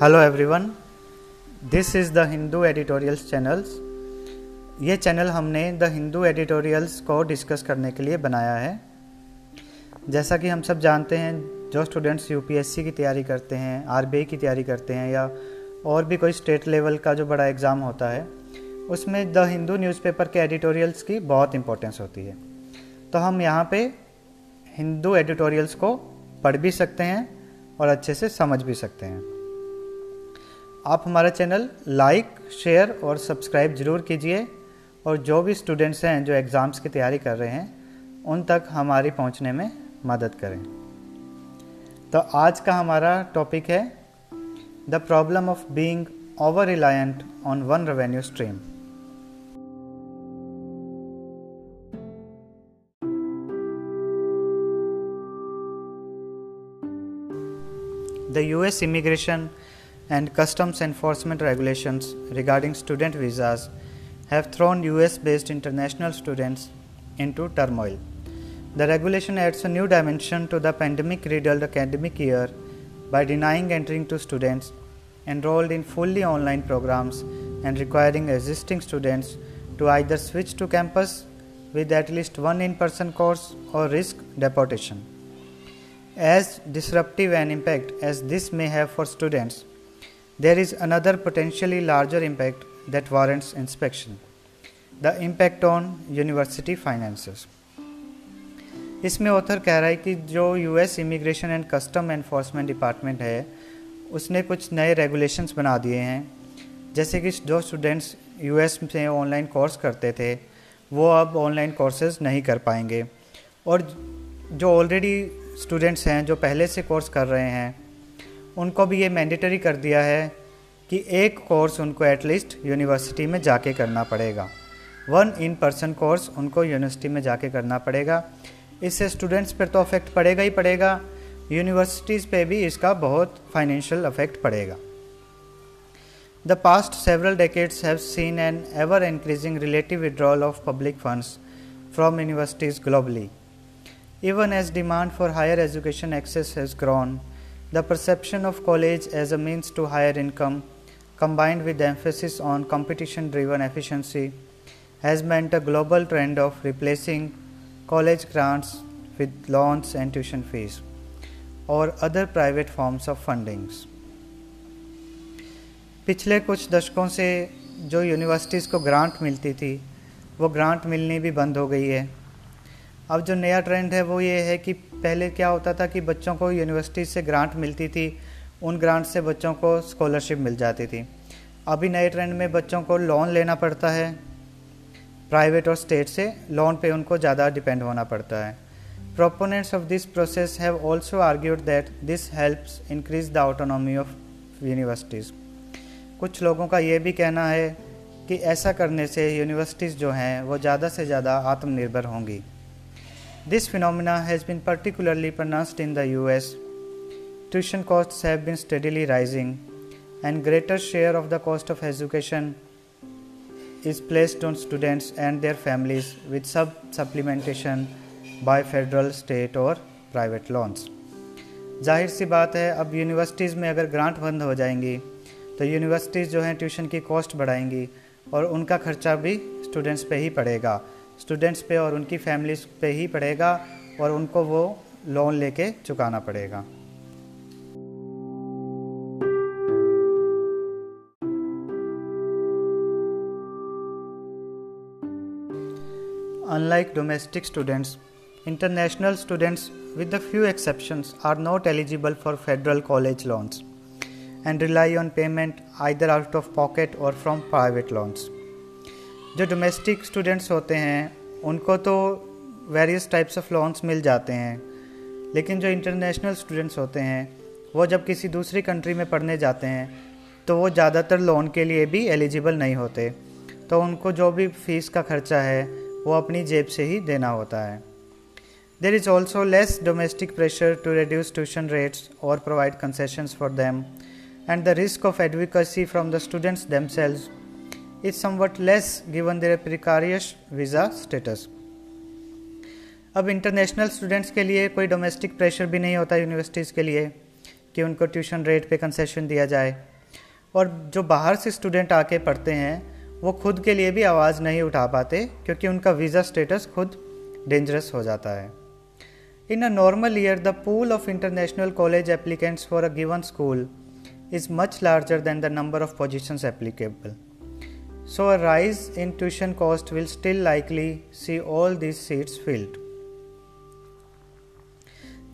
Hello everyone this is the Hindu editorials channels ये channel हमने the Hindu editorials को discuss करने के लिए बनाया है। जैसा कि हम सब जानते हैं, जो स्टूडेंट्स यूपीएससी की तैयारी करते हैं आरबीआई की तैयारी करते हैं, या और भी कोई स्टेट लेवल का जो बड़ा एग्ज़ाम होता है, उसमें द हिंदू न्यूज़पेपर के एडिटोरियल्स की बहुत इंपॉर्टेंस होती है। तो हम यहाँ पे हिंदू एडिटोरियल्स को पढ़ भी सकते हैं और अच्छे से समझ भी सकते हैं। आप हमारा चैनल लाइक, शेयर और सब्सक्राइब ज़रूर कीजिए और जो भी स्टूडेंट्स हैं, जो एग्ज़ाम्स की तैयारी कर रहे हैं, उन तक हमारी पहुँचने में मदद करें। तो आज का हमारा टॉपिक है the problem of being over reliant on one revenue stream The US Immigration and Customs Enforcement regulations regarding student visas have thrown US based international students into turmoil. The regulation adds a new dimension to the pandemic riddled academic year by denying entering to students enrolled in fully online programs and requiring existing students to either switch to campus with at least one in person course or risk deportation. As disruptive an impact as this may have for students, there is another potentially larger impact that warrants inspection, the impact on university finances. इसमें author कह रहा है कि जो US immigration and custom enforcement department है, उसने कुछ नए रेगुलेशंस बना दिए हैं जैसे कि जो स्टूडेंट्स यूएस में ऑनलाइन कोर्स करते थे, वो अब ऑनलाइन कोर्सेज नहीं कर पाएँगे और जो ऑलरेडी स्टूडेंट्स हैं, जो पहले से कोर्स कर रहे हैं उनको भी ये मैंडेटरी कर दिया है कि एक कोर्स उनको एटलीस्ट यूनिवर्सिटी में जाके करना पड़ेगा। वन इन पर्सन कोर्स उनको यूनिवर्सिटी में जाके करना पड़ेगा। इससे स्टूडेंट्स पर तो अफेक्ट पड़ेगा ही पड़ेगा। यूनिवर्सिटीज़ पे भी इसका बहुत फाइनेंशियल अफेक्ट पड़ेगा। The past several decades have seen an ever increasing relative withdrawal of public funds from universities globally Even as demand for higher education access has grown, the perception of college as a means to higher income, combined with the emphasis on competition driven efficiency, has meant a global trend of replacing college grants with loans and tuition fees or other private forms of fundings. पिछले कुछ दशकों से जो universities को grant मिलती थी वो grant मिलनी भी बंद हो गई है अब जो नया ट्रेंड है वो ये है कि पहले क्या होता था कि बच्चों को यूनिवर्सिटी से ग्रांट मिलती थी, उन ग्रांट से बच्चों को स्कॉलरशिप मिल जाती थी। अभी नए ट्रेंड में बच्चों को लोन लेना पड़ता है। प्राइवेट और स्टेट से लोन पे उनको ज़्यादा डिपेंड होना पड़ता है। Proponents of this process have also argued that this helps increase the autonomy of universities कुछ लोगों का ये भी कहना है कि ऐसा करने से यूनिवर्सिटीज़ जो हैं, वो ज़्यादा से ज़्यादा आत्मनिर्भर होंगी। This phenomena has been particularly pronounced in the US. Tuition costs have been steadily rising, and greater share of the cost of education is placed on students and their families with sub supplementation by federal, state or private loans. जाहिर सी बात है अब universities में अगर grant बंद हो जाएंगी तो यूनिवर्सिटीज़ जो हैं ट्यूशन की कॉस्ट बढ़ाएंगी और उनका खर्चा भी स्टूडेंट्स पे ही पड़ेगा स्टूडेंट्स पे और उनकी फैमिलीज़ पे ही पड़ेगा और उनको वो लोन लेके चुकाना पड़ेगा। Unlike domestic students international students with the few exception are not eligible for federal college loans and rely on payment either out of pocket or from private loans जो डोमेस्टिक स्टूडेंट्स होते हैं, उनको तो various types of loans मिल जाते हैं। लेकिन जो इंटरनेशनल स्टूडेंट्स होते हैं, वो जब किसी दूसरी कंट्री में पढ़ने जाते हैं तो वो ज़्यादातर लोन के लिए भी एलिजिबल नहीं होते। तो उनको जो भी फ़ीस का खर्चा है, वो अपनी जेब से ही देना होता है। There is also less domestic pressure to reduce tuition rates or provide concessions for them and the risk of advocacy from the students themselves is somewhat less given their precarious visa status. अब international students के लिए कोई domestic pressure भी नहीं होता universities के लिए कि उनको ट्यूशन रेट पे कंसेशन दिया जाए और जो बाहर से स्टूडेंट आके पढ़ते हैं, वो खुद के लिए भी आवाज़ नहीं उठा पाते क्योंकि उनका वीज़ा स्टेटस खुद डेंजरस हो जाता है in a normal year the pool of international college applicants for a given school is much larger than the number of positions applicable. So, a rise in tuition cost will still likely see all these seats filled.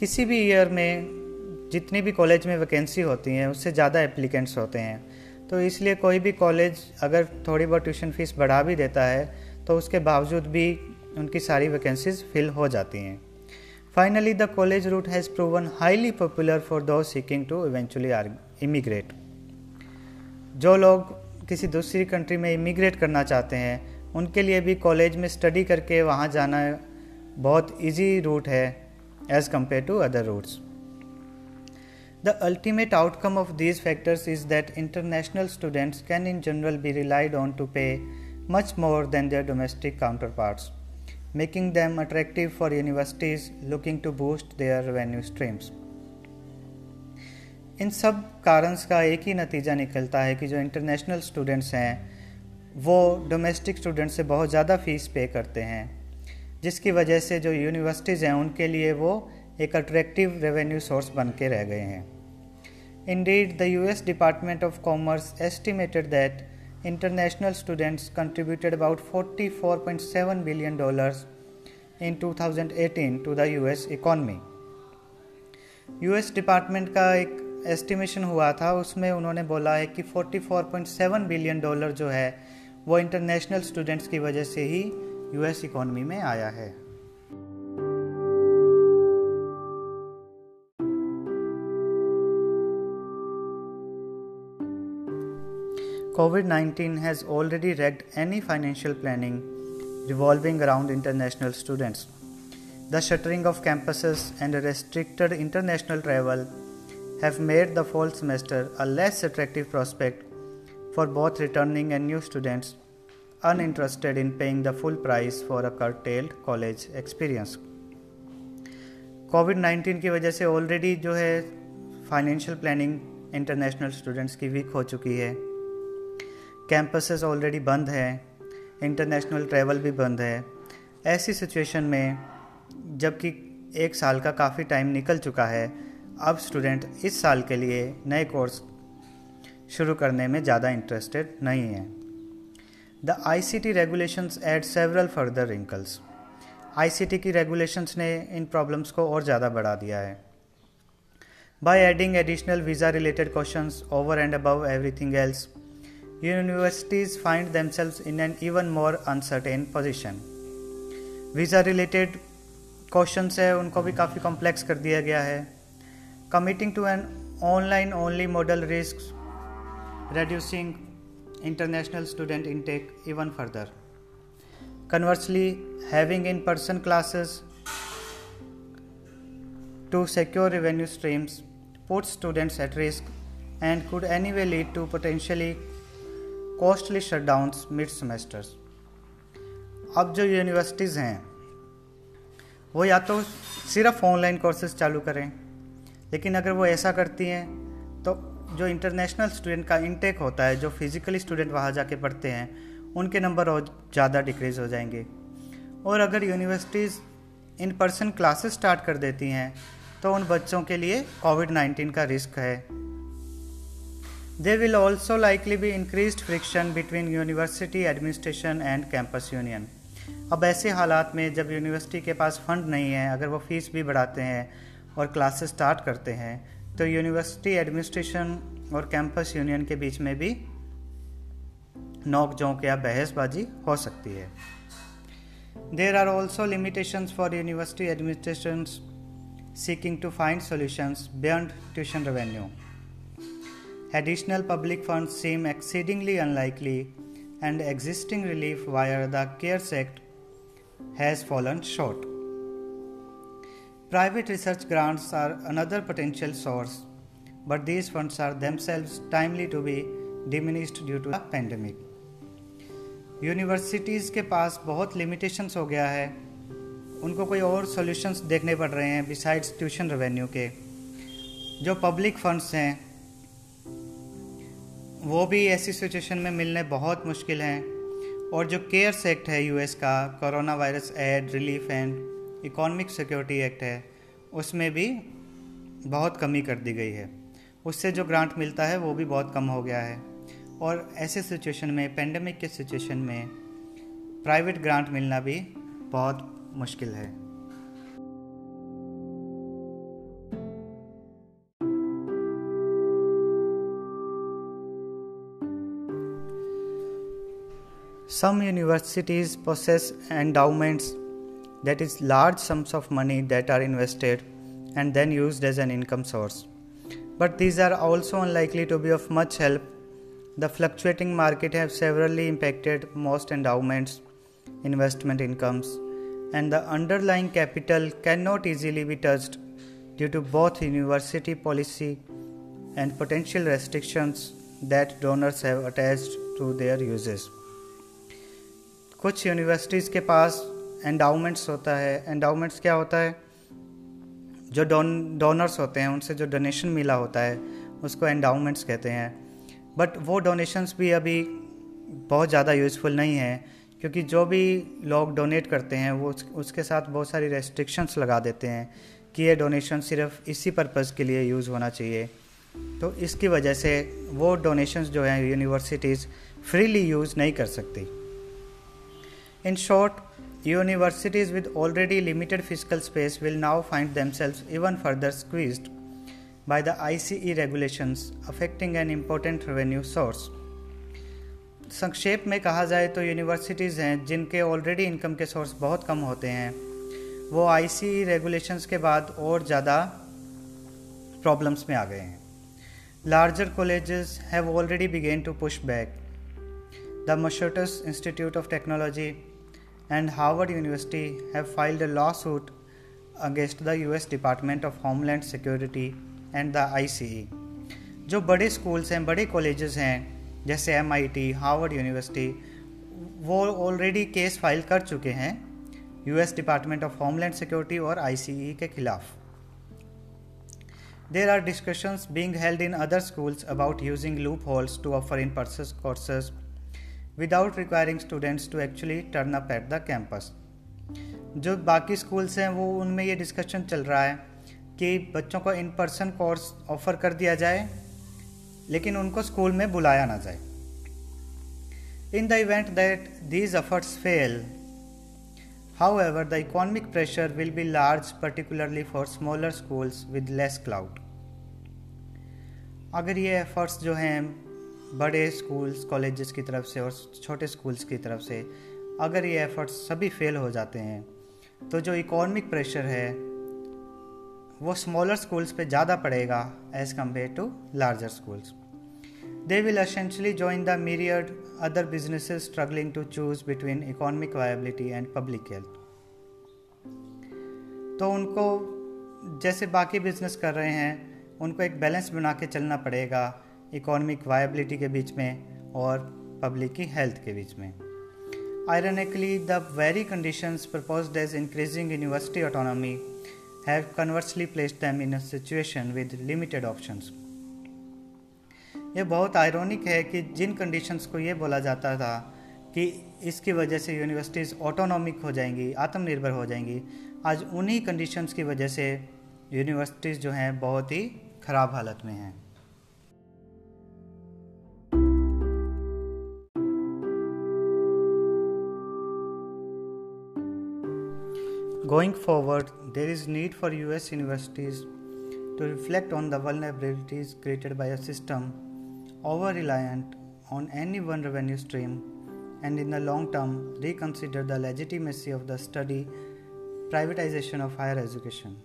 किसी भी year में जितनी भी college में vacancy होती हैं उससे ज़्यादा एप्लीकेंट्स होते हैं तो इसलिए कोई भी कॉलेज अगर थोड़ी बहुत ट्यूशन फ़ीस बढ़ा भी देता है तो उसके बावजूद भी उनकी सारी वैकेंसीज फिल हो जाती हैं Finally, the college route has proven highly popular for those seeking to eventually immigrate. जो लोग किसी दूसरी कंट्री में इमिग्रेट करना चाहते हैं, उनके लिए भी कॉलेज में स्टडी करके वहाँ जाना बहुत इजी रूट है as compare to other routes the ultimate outcome of these factors is that international students can in general be relied on to pay much more than their domestic counterparts making them attractive for universities looking to boost their revenue streams in सब कारण का एक ही नतीजा निकलता है कि जो international students हैं, वो डोमेस्टिक स्टूडेंट से बहुत ज़्यादा फ़ीस पे करते हैं, जिसकी वजह से जो यूनिवर्सिटीज़ हैं, उनके लिए वो एक अट्रैक्टिव रेवेन्यू सोर्स बन के रह गए हैं indeed the U S department of commerce estimated that international students contributed about $44.7 billion in 2018 to the US economy. US department का एक एस्टिमेशन हुआ था, उसमें उन्होंने बोला है कि 44.7 बिलियन डॉलर जो है, वो इंटरनेशनल स्टूडेंट्स की वजह से ही यूएस इकोनॉमी में आया है। COVID 19 has already red any financial planning revolving around international students the shuttering of campuses and restricted international travel have made the fall semester a less attractive prospect for both returning and new students uninterested in paying the full price for a curtailed college experience. COVID 19 की वजह से already जो है financial planning international students की weak हो चुकी है campuses already बंद हैं इंटरनेशनल ट्रैवल भी बंद है ऐसी सिचुएशन में जबकि एक साल का काफ़ी टाइम निकल चुका है अब स्टूडेंट इस साल के लिए नए कोर्स शुरू करने में ज़्यादा इंटरेस्टेड नहीं है। The I C T regulations add several further wrinkles I C T की रेगुलेशंस ने इन प्रॉब्लम्स को और ज़्यादा बढ़ा दिया है। By adding additional visa related question over and above everything else universities find themselves in an even more uncertain position. Visa related question है, उनको भी काफ़ी कॉम्प्लेक्स कर दिया गया है। Committing to an online only model risk reducing international student intake even further. Conversely, having in person classes to secure revenue streams puts students at risk and could anyway lead to potentially costly shutdowns mid semesters अब जो universities हैं वो या तो सिर्फ online courses चालू करें लेकिन अगर वो ऐसा करती हैं तो जो इंटरनेशनल स्टूडेंट का इनटेक होता है, जो फिज़िकली स्टूडेंट वहाँ जाके पढ़ते हैं, उनके नंबर और ज़्यादा डिक्रीज़ हो जाएँगे। और अगर universities in person classes start कर देती हैं तो उन बच्चों के लिए कोविड नाइन्टीन का रिस्क है। They will also likely be increase friction between university administration and campus union अब ऐसे हालात में जब यूनिवर्सिटी के पास फंड नहीं है, अगर वो फ़ीस भी बढ़ाते हैं और क्लासेस स्टार्ट करते हैं तो यूनिवर्सिटी एडमिनिस्ट्रेशन और कैंपस यूनियन के बीच में भी नोक झोंक या बहसबाजी हो सकती है there are also limitations for university administration seeking to find solutions beyond tuition revenue Additional public funds seem exceedingly unlikely, and existing relief via the CARES Act has fallen short. Private research grants are another potential source, but these funds are themselves timely to be diminished due to the pandemic. Universities के पास बहुत limitations हो गया है। उनको कोई और solutions देखने पड़ रहे हैं बिसाइड्स ट्यूशन रेवेन्यू के। जो पब्लिक फंड्स हैं वो भी ऐसी सिचुएशन में मिलने बहुत मुश्किल हैं। और जो केयर्स एक्ट है यूएस का coronavirus aid relief and economic security act है उसमें भी बहुत कमी कर दी गई है। उससे जो ग्रांट मिलता है वो भी बहुत कम हो गया है। और ऐसे सिचुएशन में पेंडेमिक के सिचुएशन में प्राइवेट ग्रांट मिलना भी बहुत मुश्किल है। Some universities possess endowments, that is, large sums of money that are invested and then used as an income source. But these are also unlikely to be of much help. The fluctuating market have severely impacted most endowments, investment incomes, and the underlying capital cannot easily be touched due to both university policy and potential restrictions that donors have attached to their uses. कुछ universities के पास endowments होता है। Endowments क्या होता है? जो done donors होते हैं उनसे जो डोनेशन मिला होता है उसको एंडाउमेंट्स कहते हैं। बट वो डोनेशंस भी अभी बहुत ज़्यादा यूज़फुल नहीं है क्योंकि जो भी लोग डोनेट करते हैं वो उसके साथ बहुत सारी रेस्ट्रिक्शंस लगा देते हैं कि ये डोनेशन सिर्फ़ इसी पर्पज़ के लिए यूज़ होना चाहिए। तो इसकी वजह से वो डोनेशंस जो हैं यूनिवर्सिटीज़ फ्रीली यूज़ नहीं कर सकती। इन short, universities with already limited fiscal space will now find themselves even further squeezed by the ICE regulations affecting an important revenue source. संक्षेप में कहा जाए तो यूनिवर्सिटीज़ हैं जिनके ऑलरेडी इनकम के सोर्स बहुत कम होते हैं वो आईसी रेगुलेशंस के बाद और ज़्यादा प्रॉब्लम्स में आ गए हैं larger colleges have already begun to push back the Massachusetts Institute of Technology and Harvard University have filed a lawsuit against the US Department of Homeland Security and the ICE. जो बड़े schools हैं बड़े colleges हैं जैसे M Harvard University वो already case file कर चुके हैं US department of homeland security और आईसीई के खिलाफ There are discussions being held in other schools about using loopholes to offer in person courses without requiring students to actually turn up at the campus जो बाकी schools हैं, वो उनमें ये discussion चल रहा है कि बच्चों को इन पर्सन कोर्स ऑफ़र कर दिया जाए, लेकिन उनको स्कूल में बुलाया ना जाए। In the event that these efforts fail however the economic pressure will be large particularly for smaller schools with less clout अगर ये एफर्ट्स जो हैं बड़े स्कूल्स, कॉलेजेस की तरफ़ से और छोटे स्कूल्स की तरफ़ से अगर ये एफर्ट्स सभी फेल हो जाते हैं तो जो इकोनॉमिक प्रेशर है, वो स्मॉलर स्कूल्स पे ज़्यादा पड़ेगा as compare to larger schools they will essentially join the myriad other business struggling to choose between economic viability and public health तो उनको, जैसे बाकी बिज़नेस कर रहे हैं, उनको एक बैलेंस बना के चलना पड़ेगा इकोनॉमिक वायबिलिटी के बीच में और पब्लिक की हेल्थ के बीच में। Ironically the very conditions proposed as increasing university autonomy have conversely placed them in situation with limited options ये बहुत आयरॉनिक है कि जिन कंडीशंस को ये बोला जाता था कि इसकी वजह से यूनिवर्सिटीज़ ऑटोनॉमिक हो जाएँगी, आत्मनिर्भर हो जाएँगी, आज उन्हीं कंडीशंस की वजह से यूनिवर्सिटीज़ जो हैं बहुत ही ख़राब हालत में हैं। Going forward, there is need for US universities to reflect on the vulnerabilities created by a system over reliant on any one revenue stream and in the long term reconsider the legitimacy of the study privatization of higher education.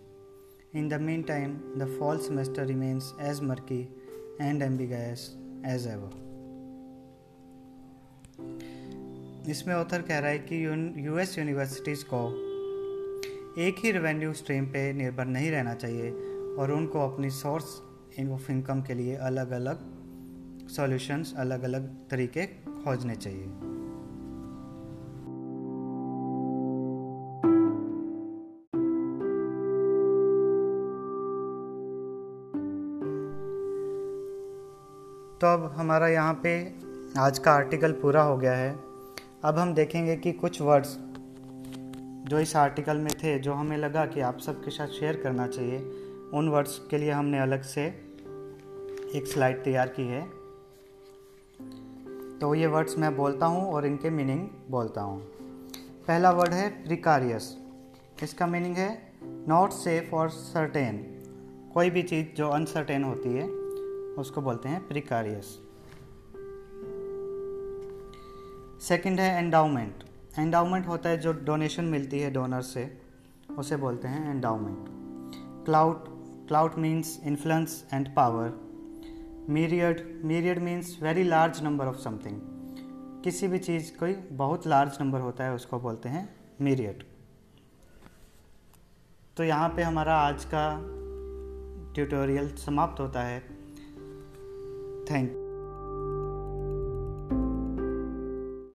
In the meantime, the fall semester remains as murky and ambiguous as ever. इसमें author कह रहा है कि US universities को एक ही revenue stream पे निर्भर नहीं रहना चाहिए और उनको अपनी सोर्स ऑफ़ इनकम के लिए अलग अलग सॉल्यूशंस अलग अलग तरीके खोजने चाहिए। तो अब हमारा यहाँ पे आज का आर्टिकल पूरा हो गया है। अब हम देखेंगे कि कुछ वर्ड्स जो इस आर्टिकल में थे, जो हमें लगा कि आप सबके साथ शेयर करना चाहिए, उन वर्ड्स के लिए हमने अलग से एक स्लाइड तैयार की है। तो ये वर्ड्स मैं बोलता हूँ और इनके मीनिंग बोलता हूँ। पहला वर्ड है प्रिकारियस इसका मीनिंग है नॉट सेफ़ और सर्टेन कोई भी चीज़ जो अनसर्टेन होती है, उसको बोलते हैं प्रिकारियस सेकंड है एंडाउमेंट एंडाउमेंट होता है जो डोनेशन मिलती है डोनर से, उसे बोलते हैं endowment clout clout means influence and power myriad myriad means very large number of something किसी भी चीज़, कोई बहुत लार्ज नंबर होता है, उसको बोलते हैं मीरियड तो यहाँ पे हमारा आज का ट्यूटोरियल समाप्त होता है. थैंक